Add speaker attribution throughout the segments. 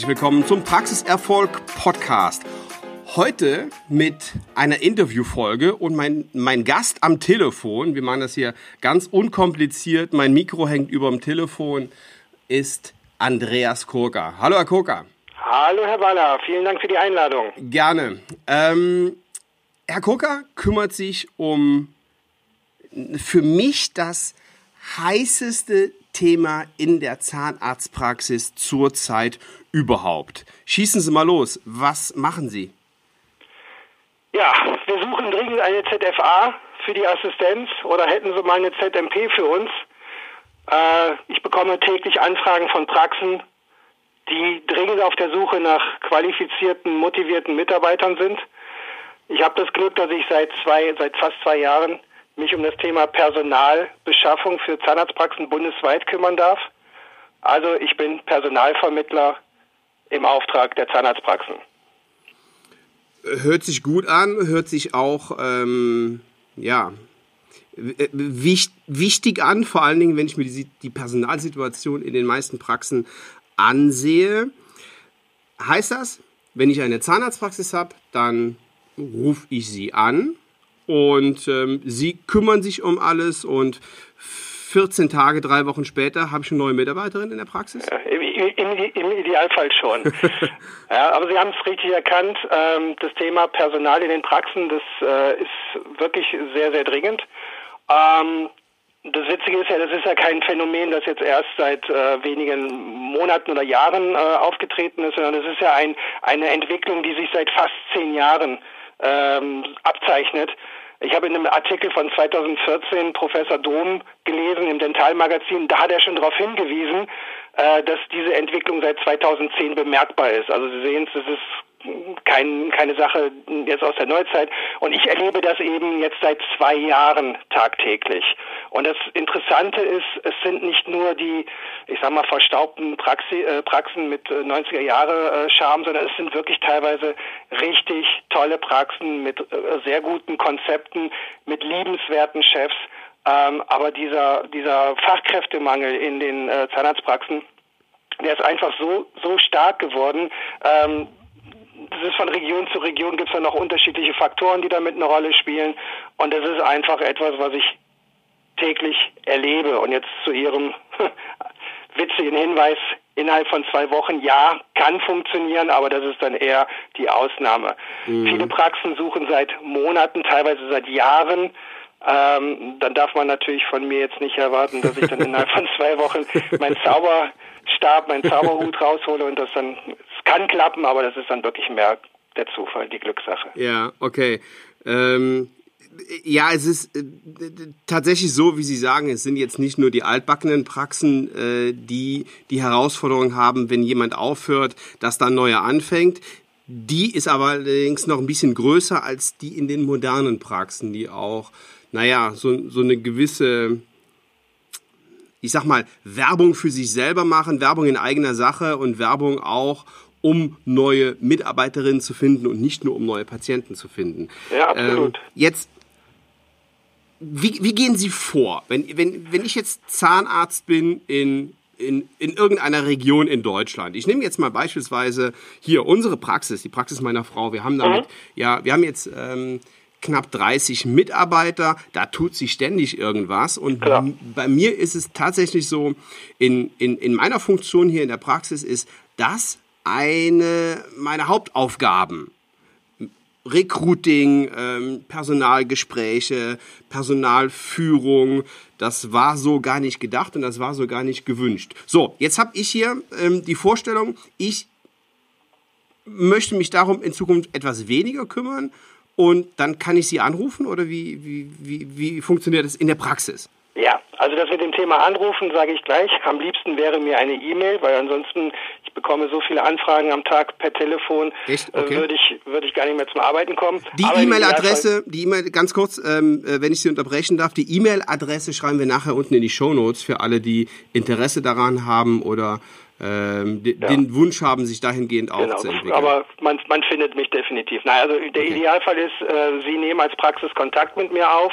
Speaker 1: herzlich willkommen zum Praxiserfolg Podcast. Heute mit einer Interviewfolge und mein, mein Gast am Telefon, wir machen das hier ganz unkompliziert, mein Mikro hängt über dem Telefon, ist Andreas Kurka. Hallo Herr Kurka.
Speaker 2: Hallo Herr Waller, vielen Dank für die Einladung.
Speaker 1: Gerne. Ähm, Herr Kurka kümmert sich um für mich das heißeste Thema in der Zahnarztpraxis zurzeit überhaupt. Schießen Sie mal los. Was machen Sie?
Speaker 2: Ja, wir suchen dringend eine ZFA für die Assistenz oder hätten Sie mal eine ZMP für uns. Äh, ich bekomme täglich Anfragen von Praxen, die dringend auf der Suche nach qualifizierten, motivierten Mitarbeitern sind. Ich habe das Glück, dass ich seit zwei, seit fast zwei Jahren mich um das Thema Personalbeschaffung für Zahnarztpraxen bundesweit kümmern darf. Also ich bin Personalvermittler im Auftrag der Zahnarztpraxen.
Speaker 1: Hört sich gut an, hört sich auch ähm, ja wichtig an, vor allen Dingen, wenn ich mir die, die Personalsituation in den meisten Praxen ansehe. Heißt das, wenn ich eine Zahnarztpraxis habe, dann rufe ich sie an und ähm, sie kümmern sich um alles und 14 Tage, drei Wochen später habe ich eine neue Mitarbeiterin in der Praxis?
Speaker 2: Ja, im, im, Idealfall schon. ja, aber Sie haben es richtig erkannt. Ähm, das Thema Personal in den Praxen, das äh, ist wirklich sehr, sehr dringend. Ähm, das Witzige ist ja, das ist ja kein Phänomen, das jetzt erst seit äh, wenigen Monaten oder Jahren äh, aufgetreten ist, sondern es ist ja ein, eine Entwicklung, die sich seit fast zehn Jahren ähm, abzeichnet. Ich habe in einem Artikel von 2014 Professor Dom gelesen im Dentalmagazin, da hat er schon darauf hingewiesen, äh, dass diese Entwicklung seit 2010 bemerkbar ist. Also Sie sehen es, es ist kein, keine Sache jetzt aus der Neuzeit. Und ich erlebe das eben jetzt seit zwei Jahren tagtäglich. Und das Interessante ist, es sind nicht nur die, ich sag mal, verstaubten Praxi, äh, Praxen mit 90er äh, Jahre äh, Charme, sondern es sind wirklich teilweise richtig tolle Praxen mit äh, sehr guten Konzepten, mit liebenswerten Chefs. Ähm, aber dieser, dieser Fachkräftemangel in den äh, Zahnarztpraxen, der ist einfach so, so stark geworden, ähm, das ist von Region zu Region gibt es dann noch unterschiedliche Faktoren, die damit eine Rolle spielen. Und das ist einfach etwas, was ich täglich erlebe. Und jetzt zu Ihrem witzigen Hinweis, innerhalb von zwei Wochen, ja, kann funktionieren, aber das ist dann eher die Ausnahme. Mhm. Viele Praxen suchen seit Monaten, teilweise seit Jahren. Ähm, dann darf man natürlich von mir jetzt nicht erwarten, dass ich dann innerhalb von zwei Wochen meinen Zauberstab, meinen Zauberhut raushole und das dann kann klappen, aber das ist dann wirklich mehr der Zufall, die Glückssache.
Speaker 1: Ja, okay. Ähm, ja, es ist äh, tatsächlich so, wie Sie sagen, es sind jetzt nicht nur die altbackenen Praxen, äh, die die Herausforderung haben, wenn jemand aufhört, dass dann neuer anfängt. Die ist aber allerdings noch ein bisschen größer als die in den modernen Praxen, die auch, naja, so, so eine gewisse ich sag mal, Werbung für sich selber machen, Werbung in eigener Sache und Werbung auch, um neue Mitarbeiterinnen zu finden und nicht nur um neue Patienten zu finden.
Speaker 2: Ja, absolut.
Speaker 1: Ähm, jetzt, wie, wie gehen Sie vor? Wenn, wenn, wenn ich jetzt Zahnarzt bin in, in, in irgendeiner Region in Deutschland. Ich nehme jetzt mal beispielsweise hier unsere Praxis, die Praxis meiner Frau. Wir haben damit, mhm. ja, wir haben jetzt ähm, knapp 30 Mitarbeiter, da tut sich ständig irgendwas. Und Klar. bei mir ist es tatsächlich so, in, in, in meiner Funktion hier in der Praxis ist das eine meiner Hauptaufgaben. Recruiting, ähm, Personalgespräche, Personalführung, das war so gar nicht gedacht und das war so gar nicht gewünscht. So, jetzt habe ich hier ähm, die Vorstellung, ich möchte mich darum in Zukunft etwas weniger kümmern und dann kann ich Sie anrufen oder wie, wie, wie, wie funktioniert das in der Praxis?
Speaker 2: Ja, also das mit dem Thema Anrufen sage ich gleich. Am liebsten wäre mir eine E-Mail, weil ansonsten ich bekomme so viele Anfragen am Tag per Telefon? Äh, okay. würde ich würde ich gar nicht mehr zum Arbeiten kommen.
Speaker 1: Die E-Mail-Adresse, die E-Mail ganz kurz, ähm, äh, wenn ich Sie unterbrechen darf, die E-Mail-Adresse schreiben wir nachher unten in die Show Notes für alle, die Interesse daran haben oder ähm, ja. den Wunsch haben, sich dahingehend genau. aufzuentwickeln.
Speaker 2: Aber man, man findet mich definitiv. Nein, also der okay. Idealfall ist, äh, Sie nehmen als Praxis Kontakt mit mir auf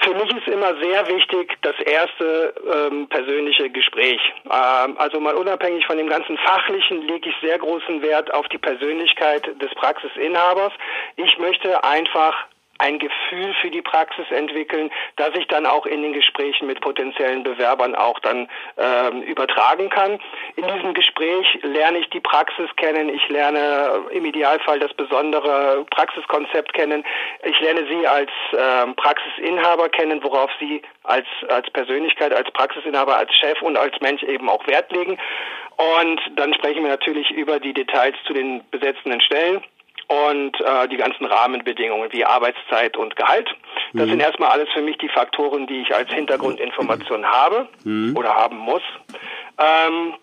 Speaker 2: Für mich ist immer sehr wichtig das erste ähm, persönliche Gespräch. Ähm, also mal unabhängig von dem ganzen Fachlichen lege ich sehr großen Wert auf die Persönlichkeit des Praxisinhabers. Ich möchte einfach ein Gefühl für die Praxis entwickeln, das ich dann auch in den Gesprächen mit potenziellen Bewerbern auch dann ähm, übertragen kann. In diesem Gespräch lerne ich die Praxis kennen, ich lerne im Idealfall das besondere Praxiskonzept kennen, ich lerne sie als ähm, Praxisinhaber kennen, worauf sie als, als Persönlichkeit, als Praxisinhaber, als Chef und als Mensch eben auch Wert legen. Und dann sprechen wir natürlich über die Details zu den besetzenden Stellen und äh, die ganzen Rahmenbedingungen wie Arbeitszeit und Gehalt. Das mhm. sind erstmal alles für mich die Faktoren, die ich als Hintergrundinformation habe mhm. oder haben muss. Ähm,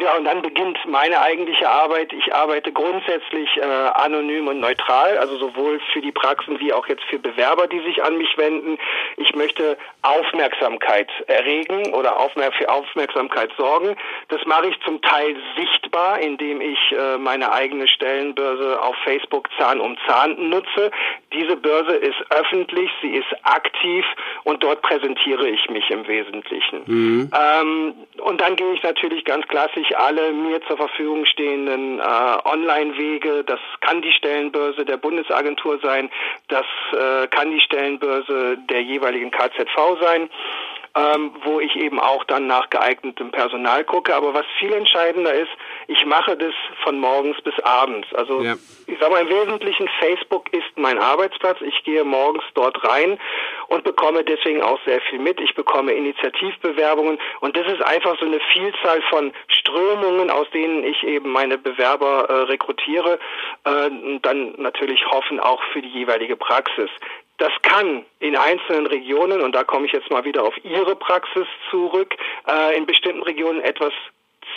Speaker 2: ja, und dann beginnt meine eigentliche Arbeit. Ich arbeite grundsätzlich äh, anonym und neutral, also sowohl für die Praxen wie auch jetzt für Bewerber, die sich an mich wenden. Ich möchte Aufmerksamkeit erregen oder aufmer für Aufmerksamkeit sorgen. Das mache ich zum Teil sichtbar, indem ich äh, meine eigene Stellenbörse auf Facebook Zahn um Zahn nutze. Diese Börse ist öffentlich, sie ist aktiv und dort präsentiere ich mich im Wesentlichen. Mhm. Ähm, und dann gehe ich natürlich ganz klassisch alle mir zur Verfügung stehenden äh, Online-Wege. Das kann die Stellenbörse der Bundesagentur sein, das äh, kann die Stellenbörse der jeweiligen KZV sein ähm, wo ich eben auch dann nach geeignetem Personal gucke. Aber was viel entscheidender ist, ich mache das von morgens bis abends. Also ja. ich sage mal im Wesentlichen, Facebook ist mein Arbeitsplatz. Ich gehe morgens dort rein und bekomme deswegen auch sehr viel mit. Ich bekomme Initiativbewerbungen und das ist einfach so eine Vielzahl von Strömungen, aus denen ich eben meine Bewerber äh, rekrutiere äh, und dann natürlich hoffen auch für die jeweilige Praxis. Das kann in einzelnen Regionen, und da komme ich jetzt mal wieder auf Ihre Praxis zurück, äh, in bestimmten Regionen etwas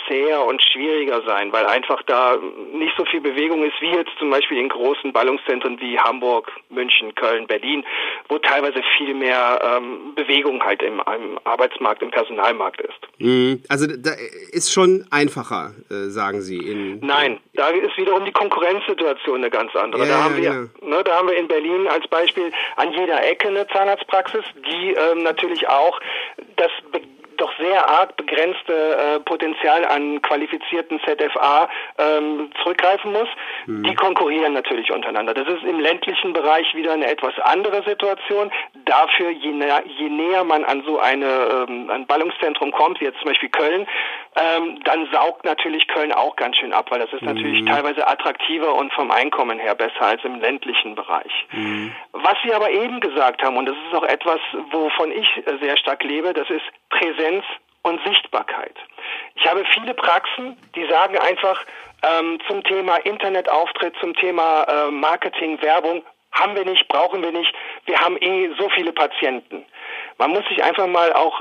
Speaker 2: zäher und schwieriger sein, weil einfach da nicht so viel Bewegung ist wie jetzt zum Beispiel in großen Ballungszentren wie Hamburg, München, Köln, Berlin, wo teilweise viel mehr ähm, Bewegung halt im, im, Arbeitsmarkt, im Personalmarkt ist.
Speaker 1: Mhm. Also da ist schon einfacher, äh, sagen Sie. In,
Speaker 2: Nein, da ist wiederum die Konkurrenzsituation eine ganz andere. Ja, da, haben wir, genau. ne, da haben wir in Berlin als Beispiel an jeder Ecke eine Zahnarztpraxis, die ähm, natürlich auch das doch sehr arg begrenzte äh, Potenzial an qualifizierten ZFA ähm, zurückgreifen muss. Mhm. Die konkurrieren natürlich untereinander. Das ist im ländlichen Bereich wieder eine etwas andere Situation. Dafür, je, näher, je näher man an so eine, ähm, ein Ballungszentrum kommt, wie jetzt zum Beispiel Köln, ähm, dann saugt natürlich Köln auch ganz schön ab, weil das ist natürlich mhm. teilweise attraktiver und vom Einkommen her besser als im ländlichen Bereich. Mhm. Was Sie aber eben gesagt haben, und das ist auch etwas, wovon ich sehr stark lebe, das ist Präsenz und Sichtbarkeit. Ich habe viele Praxen, die sagen einfach ähm, zum Thema Internetauftritt, zum Thema äh, Marketing, Werbung, haben wir nicht, brauchen wir nicht, wir haben eh so viele Patienten. Man muss sich einfach mal auch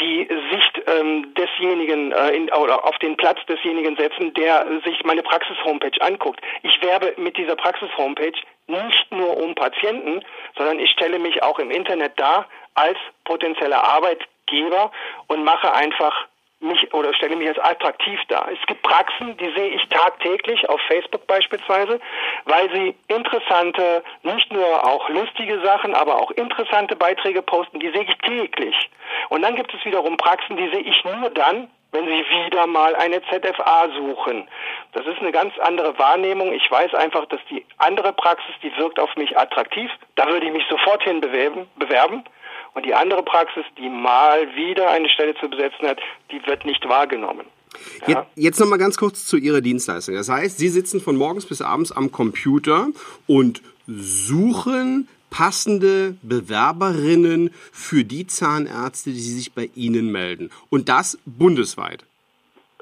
Speaker 2: die Sicht ähm, desjenigen äh, in, oder auf den Platz desjenigen setzen, der sich meine Praxis-Homepage anguckt. Ich werbe mit dieser Praxis-Homepage nicht nur um Patienten, sondern ich stelle mich auch im Internet dar als potenzieller Arbeitgeber und mache einfach mich oder stelle mich als attraktiv dar. Es gibt Praxen, die sehe ich tagtäglich auf Facebook beispielsweise, weil sie interessante, nicht nur auch lustige Sachen, aber auch interessante Beiträge posten, die sehe ich täglich. Und dann gibt es wiederum Praxen, die sehe ich nur dann, wenn sie wieder mal eine ZFA suchen. Das ist eine ganz andere Wahrnehmung. Ich weiß einfach, dass die andere Praxis, die wirkt auf mich attraktiv. Da würde ich mich sofort hin bewerben. bewerben. Und die andere Praxis, die mal wieder eine Stelle zu besetzen hat, die wird nicht wahrgenommen.
Speaker 1: Ja. Jetzt noch mal ganz kurz zu Ihrer Dienstleistung. Das heißt, Sie sitzen von morgens bis abends am Computer und suchen passende Bewerberinnen für die Zahnärzte, die sich bei Ihnen melden. Und das bundesweit.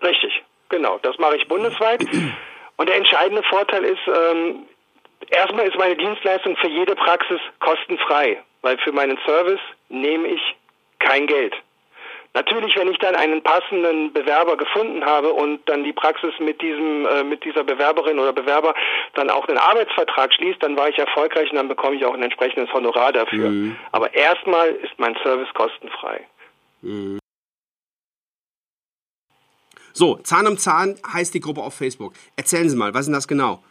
Speaker 2: Richtig, genau. Das mache ich bundesweit. Und der entscheidende Vorteil ist, ähm, erstmal ist meine Dienstleistung für jede Praxis kostenfrei, weil für meinen Service nehme ich kein Geld. Natürlich, wenn ich dann einen passenden Bewerber gefunden habe und dann die Praxis mit diesem, äh, mit dieser Bewerberin oder Bewerber dann auch einen Arbeitsvertrag schließt, dann war ich erfolgreich und dann bekomme ich auch ein entsprechendes Honorar dafür. Mhm. Aber erstmal ist mein Service kostenfrei. Mhm.
Speaker 1: So, Zahn um Zahn heißt die Gruppe auf Facebook. Erzählen Sie mal, was ist denn das genau?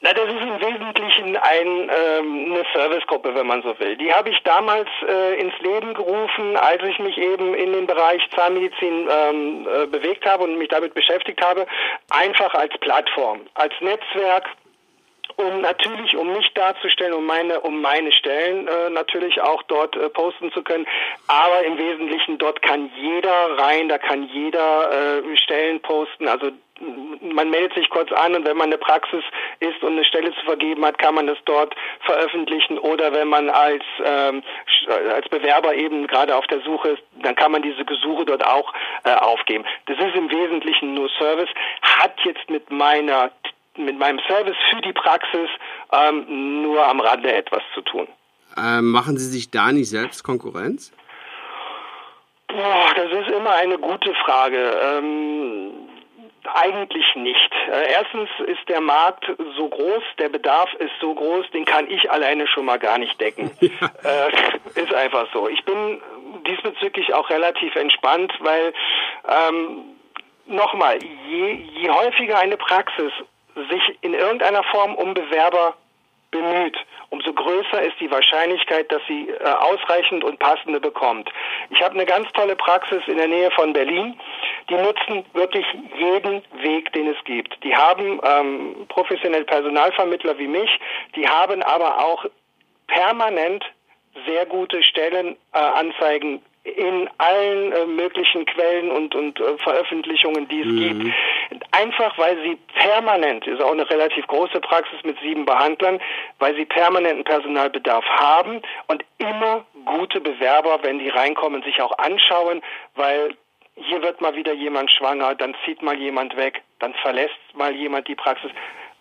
Speaker 2: Na, das ist im Wesentlichen ein, ähm, eine Servicegruppe, wenn man so will. Die habe ich damals äh, ins Leben gerufen, als ich mich eben in den Bereich Zahnmedizin ähm, äh, bewegt habe und mich damit beschäftigt habe, einfach als Plattform, als Netzwerk, um natürlich, um mich darzustellen, um meine, um meine Stellen äh, natürlich auch dort äh, posten zu können. Aber im Wesentlichen dort kann jeder rein, da kann jeder äh, Stellen posten. Also man meldet sich kurz an und wenn man eine Praxis ist und eine Stelle zu vergeben hat, kann man das dort veröffentlichen oder wenn man als ähm, als Bewerber eben gerade auf der Suche ist, dann kann man diese Gesuche dort auch äh, aufgeben. Das ist im Wesentlichen nur Service, hat jetzt mit meiner mit meinem Service für die Praxis ähm, nur am Rande etwas zu tun.
Speaker 1: Ähm, machen Sie sich da nicht selbst Konkurrenz?
Speaker 2: Boah, das ist immer eine gute Frage. Ähm, eigentlich nicht. Äh, erstens ist der Markt so groß, der Bedarf ist so groß, den kann ich alleine schon mal gar nicht decken. Ja. Äh, ist einfach so. Ich bin diesbezüglich auch relativ entspannt, weil ähm, nochmal, je, je häufiger eine Praxis sich in irgendeiner Form um Bewerber bemüht, umso größer ist die Wahrscheinlichkeit, dass sie äh, ausreichend und passende bekommt. Ich habe eine ganz tolle Praxis in der Nähe von Berlin. Die nutzen wirklich jeden Weg, den es gibt. Die haben ähm, professionell Personalvermittler wie mich, die haben aber auch permanent sehr gute Stellenanzeigen in allen äh, möglichen Quellen und, und äh, Veröffentlichungen, die es mhm. gibt. Einfach weil sie permanent, ist auch eine relativ große Praxis mit sieben Behandlern, weil sie permanenten Personalbedarf haben und immer gute Bewerber, wenn die reinkommen, sich auch anschauen, weil hier wird mal wieder jemand schwanger, dann zieht mal jemand weg, dann verlässt mal jemand die Praxis.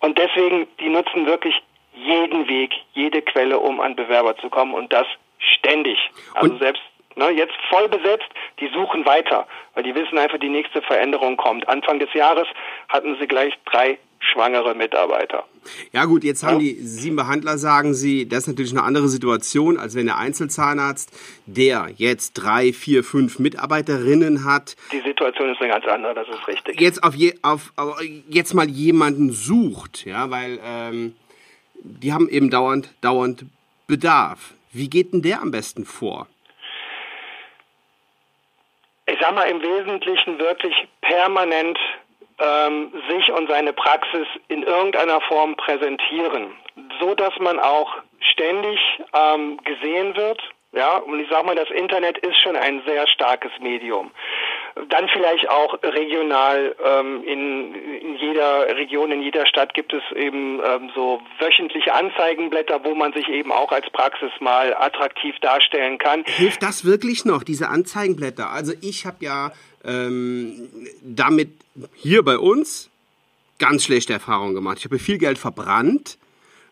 Speaker 2: Und deswegen, die nutzen wirklich jeden Weg, jede Quelle, um an Bewerber zu kommen und das ständig. Also und selbst Ne, jetzt voll besetzt, die suchen weiter, weil die wissen einfach, die nächste Veränderung kommt. Anfang des Jahres hatten sie gleich drei schwangere Mitarbeiter.
Speaker 1: Ja gut, jetzt haben ja. die sieben Behandler, sagen sie, das ist natürlich eine andere Situation, als wenn der Einzelzahnarzt, der jetzt drei, vier, fünf Mitarbeiterinnen hat.
Speaker 2: Die Situation ist eine ganz andere, das ist richtig.
Speaker 1: Jetzt auf, je, auf, auf jetzt mal jemanden sucht, ja, weil ähm, die haben eben dauernd, dauernd Bedarf. Wie geht denn der am besten vor?
Speaker 2: ich sag mal, im Wesentlichen wirklich permanent ähm, sich und seine Praxis in irgendeiner Form präsentieren, so dass man auch ständig ähm, gesehen wird. Ja, und ich sag mal, das Internet ist schon ein sehr starkes Medium. Dann vielleicht auch regional. Ähm, in, in jeder Region, in jeder Stadt gibt es eben ähm, so wöchentliche Anzeigenblätter, wo man sich eben auch als Praxis mal attraktiv darstellen kann.
Speaker 1: Hilft das wirklich noch, diese Anzeigenblätter? Also ich habe ja ähm, damit hier bei uns ganz schlechte Erfahrungen gemacht. Ich habe viel Geld verbrannt,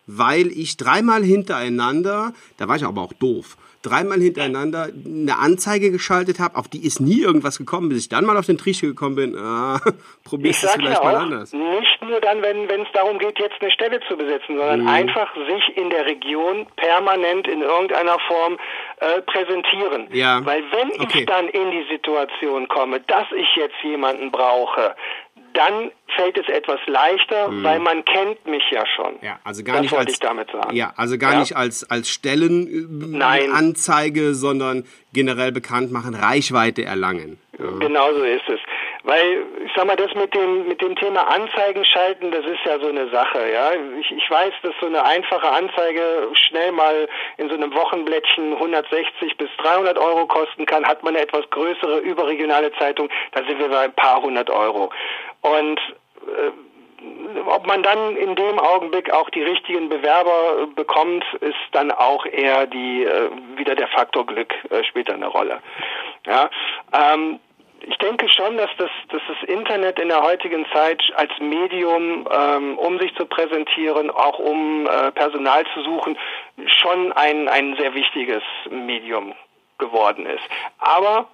Speaker 1: weil ich dreimal hintereinander, da war ich aber auch doof, dreimal hintereinander eine Anzeige geschaltet habe, auf die ist nie irgendwas gekommen, bis ich dann mal auf den Trichter gekommen bin, ah, probierst es vielleicht ja mal anders.
Speaker 2: Nicht nur dann, wenn es darum geht, jetzt eine Stelle zu besetzen, sondern mhm. einfach sich in der Region permanent in irgendeiner Form äh, präsentieren. Ja. Weil wenn okay. ich dann in die Situation komme, dass ich jetzt jemanden brauche, dann fällt es etwas leichter, hm. weil man kennt mich ja schon.
Speaker 1: Ja, also gar das nicht als, ich damit sagen. Ja, also gar ja? nicht als als Stellenanzeige, sondern generell bekannt machen, Reichweite erlangen.
Speaker 2: Ja. Genau so ist es. Weil, ich sag mal, das mit dem, mit dem Thema Anzeigen schalten, das ist ja so eine Sache, ja. Ich, ich weiß, dass so eine einfache Anzeige schnell mal in so einem Wochenblättchen 160 bis 300 Euro kosten kann. Hat man eine etwas größere überregionale Zeitung, da sind wir bei ein paar hundert Euro. Und äh, ob man dann in dem Augenblick auch die richtigen Bewerber bekommt, ist dann auch eher die äh, wieder der Faktor Glück äh, spielt eine Rolle. Ja, ähm, ich denke schon, dass das, dass das Internet in der heutigen Zeit als Medium, ähm, um sich zu präsentieren, auch um äh, Personal zu suchen, schon ein, ein sehr wichtiges Medium geworden ist. Aber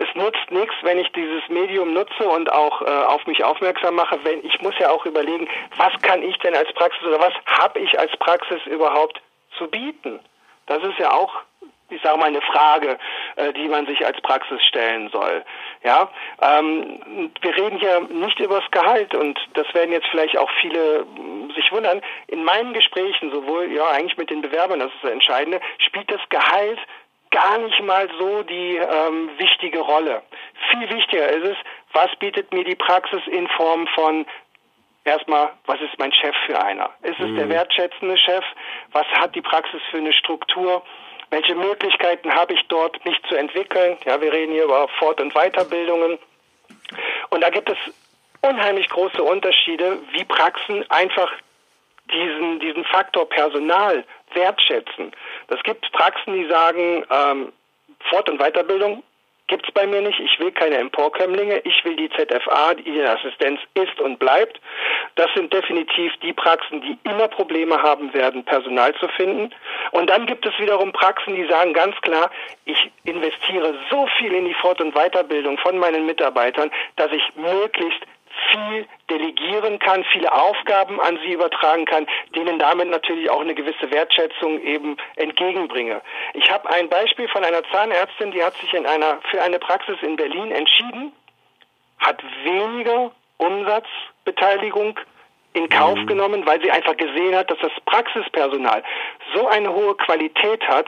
Speaker 2: es nutzt nichts, wenn ich dieses Medium nutze und auch äh, auf mich aufmerksam mache, wenn ich muss ja auch überlegen, was kann ich denn als Praxis oder was habe ich als Praxis überhaupt zu bieten? Das ist ja auch ich sage mal, eine Frage, äh, die man sich als Praxis stellen soll. Ja, ähm, wir reden hier nicht über das Gehalt und das werden jetzt vielleicht auch viele sich wundern, in meinen Gesprächen, sowohl ja eigentlich mit den Bewerbern, das ist das Entscheidende, spielt das Gehalt gar nicht mal so die ähm, wichtige Rolle. Viel wichtiger ist es, was bietet mir die Praxis in Form von erstmal, was ist mein Chef für einer? Ist es mhm. der wertschätzende Chef? Was hat die Praxis für eine Struktur? Welche Möglichkeiten habe ich dort, mich zu entwickeln? Ja, wir reden hier über Fort- und Weiterbildungen. Und da gibt es unheimlich große Unterschiede, wie Praxen einfach diesen, diesen Faktor Personal wertschätzen. Das gibt Praxen, die sagen, ähm, Fort- und Weiterbildung gibt es bei mir nicht. Ich will keine Emporkömmlinge. Ich will die ZFA, die Assistenz ist und bleibt. Das sind definitiv die Praxen, die immer Probleme haben werden, Personal zu finden. Und dann gibt es wiederum Praxen, die sagen ganz klar, ich investiere so viel in die Fort- und Weiterbildung von meinen Mitarbeitern, dass ich möglichst viel delegieren kann, viele Aufgaben an sie übertragen kann, denen damit natürlich auch eine gewisse Wertschätzung eben entgegenbringe. Ich habe ein Beispiel von einer Zahnärztin, die hat sich in einer, für eine Praxis in Berlin entschieden, hat weniger Umsatzbeteiligung in Kauf mhm. genommen, weil sie einfach gesehen hat, dass das Praxispersonal so eine hohe Qualität hat,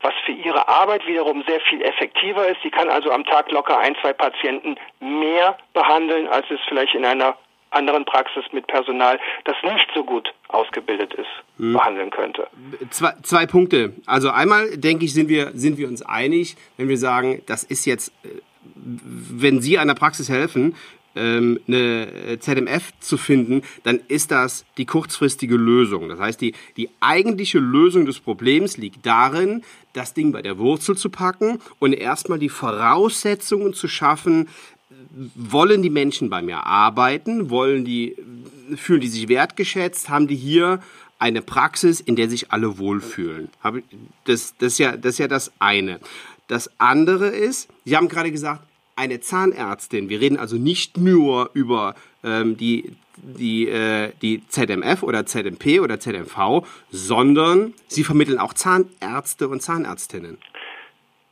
Speaker 2: was für ihre Arbeit wiederum sehr viel effektiver ist. Sie kann also am Tag locker ein, zwei Patienten mehr behandeln, als es vielleicht in einer anderen Praxis mit Personal, das nicht so gut ausgebildet ist, hm. behandeln könnte.
Speaker 1: Zwei, zwei Punkte. Also einmal denke ich, sind wir, sind wir uns einig, wenn wir sagen, das ist jetzt, äh, wenn Sie einer Praxis helfen, ähm, eine ZMF zu finden, dann ist das die kurzfristige Lösung. Das heißt, die, die eigentliche Lösung des Problems liegt darin, das Ding bei der Wurzel zu packen und erstmal die Voraussetzungen zu schaffen, wollen die Menschen bei mir arbeiten, wollen die, fühlen die sich wertgeschätzt, haben die hier eine Praxis, in der sich alle wohlfühlen. Das, das, ist ja, das ist ja das eine. Das andere ist, Sie haben gerade gesagt, eine Zahnärztin, wir reden also nicht nur über ähm, die, die, äh, die ZMF oder ZMP oder ZMV, sondern Sie vermitteln auch Zahnärzte und Zahnärztinnen.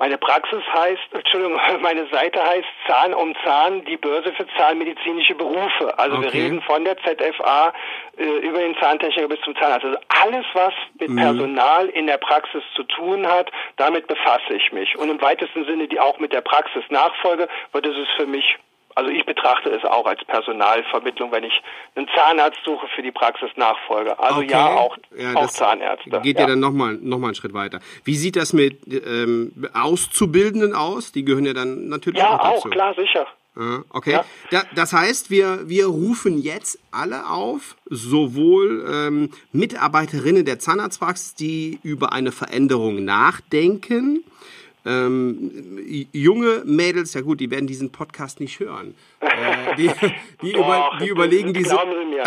Speaker 2: Meine Praxis heißt, Entschuldigung, meine Seite heißt Zahn um Zahn, die Börse für zahnmedizinische Berufe. Also okay. wir reden von der ZFA äh, über den Zahntechniker bis zum Zahnarzt. Also alles, was mit mhm. Personal in der Praxis zu tun hat, damit befasse ich mich. Und im weitesten Sinne die auch mit der Praxisnachfolge, weil das ist für mich also ich betrachte es auch als Personalvermittlung, wenn ich einen Zahnarzt suche für die Praxisnachfolge. Also okay. ja, auch, ja, auch Zahnärzte.
Speaker 1: Geht ja, ja dann nochmal noch mal einen Schritt weiter. Wie sieht das mit ähm, Auszubildenden aus? Die gehören ja dann natürlich
Speaker 2: ja,
Speaker 1: auch dazu.
Speaker 2: Ja, auch, klar, sicher.
Speaker 1: Okay, ja. da, das heißt, wir, wir rufen jetzt alle auf, sowohl ähm, Mitarbeiterinnen der Zahnarztpraxis, die über eine Veränderung nachdenken, ähm, junge Mädels, ja gut, die werden diesen Podcast nicht hören. Äh, die, die, Doch, über, die überlegen diese,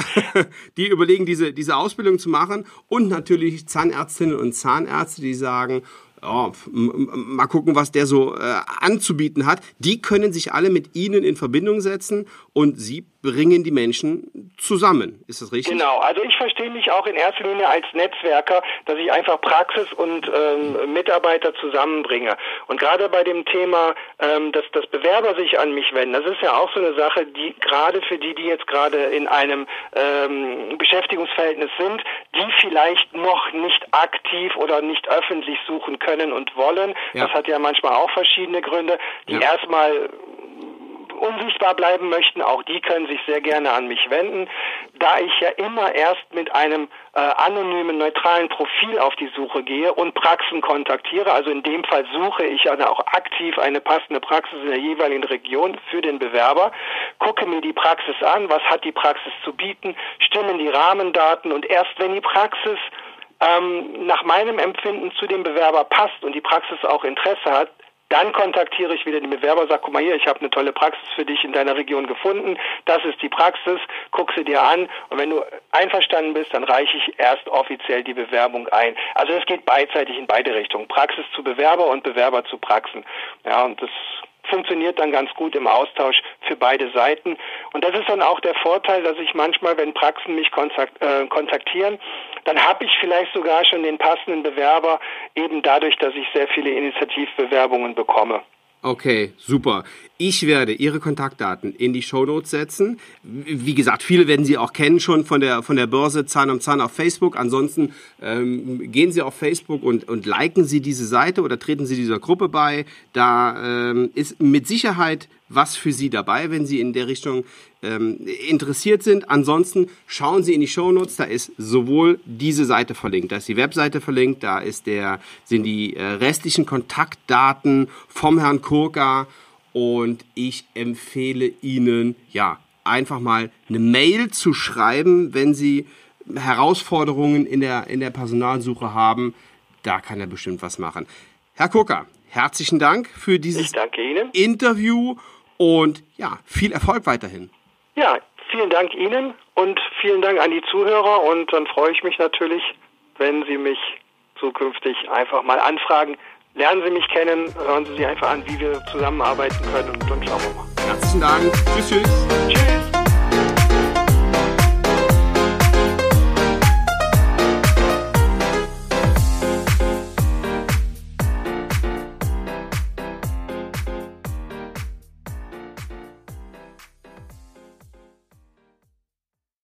Speaker 1: die überlegen diese, diese Ausbildung zu machen und natürlich Zahnärztinnen und Zahnärzte, die sagen, oh, mal gucken, was der so äh, anzubieten hat. Die können sich alle mit Ihnen in Verbindung setzen und Sie bringen die Menschen zusammen. Ist das richtig?
Speaker 2: Genau. Also ich verstehe mich auch in erster Linie als Netzwerker, dass ich einfach Praxis und ähm, Mitarbeiter zusammenbringe. Und gerade bei dem Thema, ähm, dass, dass Bewerber sich an mich wenden, das ist ja auch so eine Sache, die gerade für die, die jetzt gerade in einem ähm, Beschäftigungsverhältnis sind, die vielleicht noch nicht aktiv oder nicht öffentlich suchen können und wollen. Ja. Das hat ja manchmal auch verschiedene Gründe, die ja. erstmal unsichtbar bleiben möchten, auch die können sich sehr gerne an mich wenden. Da ich ja immer erst mit einem äh, anonymen, neutralen Profil auf die Suche gehe und Praxen kontaktiere, also in dem Fall suche ich dann auch aktiv eine passende Praxis in der jeweiligen Region für den Bewerber, gucke mir die Praxis an, was hat die Praxis zu bieten, stimmen die Rahmendaten und erst wenn die Praxis ähm, nach meinem Empfinden zu dem Bewerber passt und die Praxis auch Interesse hat, dann kontaktiere ich wieder den Bewerber, sage, guck mal hier, ich habe eine tolle Praxis für dich in deiner Region gefunden. Das ist die Praxis, guck sie dir an. Und wenn du einverstanden bist, dann reiche ich erst offiziell die Bewerbung ein. Also es geht beidseitig in beide Richtungen. Praxis zu Bewerber und Bewerber zu Praxen. Ja, und das funktioniert dann ganz gut im Austausch für beide Seiten. Und das ist dann auch der Vorteil, dass ich manchmal, wenn Praxen mich äh, kontaktieren, dann habe ich vielleicht sogar schon den passenden Bewerber, eben dadurch, dass ich sehr viele Initiativbewerbungen bekomme.
Speaker 1: Okay, super. Ich werde Ihre Kontaktdaten in die Shownotes setzen. Wie gesagt, viele werden Sie auch kennen schon von der, von der Börse Zahn um Zahn auf Facebook. Ansonsten ähm, gehen Sie auf Facebook und, und liken Sie diese Seite oder treten Sie dieser Gruppe bei. Da ähm, ist mit Sicherheit was für Sie dabei, wenn Sie in der Richtung ähm, interessiert sind. Ansonsten schauen Sie in die Shownotes, da ist sowohl diese Seite verlinkt, da ist die Webseite verlinkt, da ist der, sind die äh, restlichen Kontaktdaten vom Herrn Kurka und ich empfehle Ihnen, ja, einfach mal eine Mail zu schreiben, wenn Sie Herausforderungen in der, in der Personalsuche haben. Da kann er bestimmt was machen. Herr Kurka, herzlichen Dank für dieses Interview und ja, viel Erfolg weiterhin.
Speaker 2: Ja, vielen Dank Ihnen und vielen Dank an die Zuhörer und dann freue ich mich natürlich, wenn Sie mich zukünftig einfach mal anfragen. Lernen Sie mich kennen, hören Sie sich einfach an, wie wir zusammenarbeiten können und dann schauen wir mal.
Speaker 1: Herzlichen Dank. Tschüss, tschüss. Tschüss.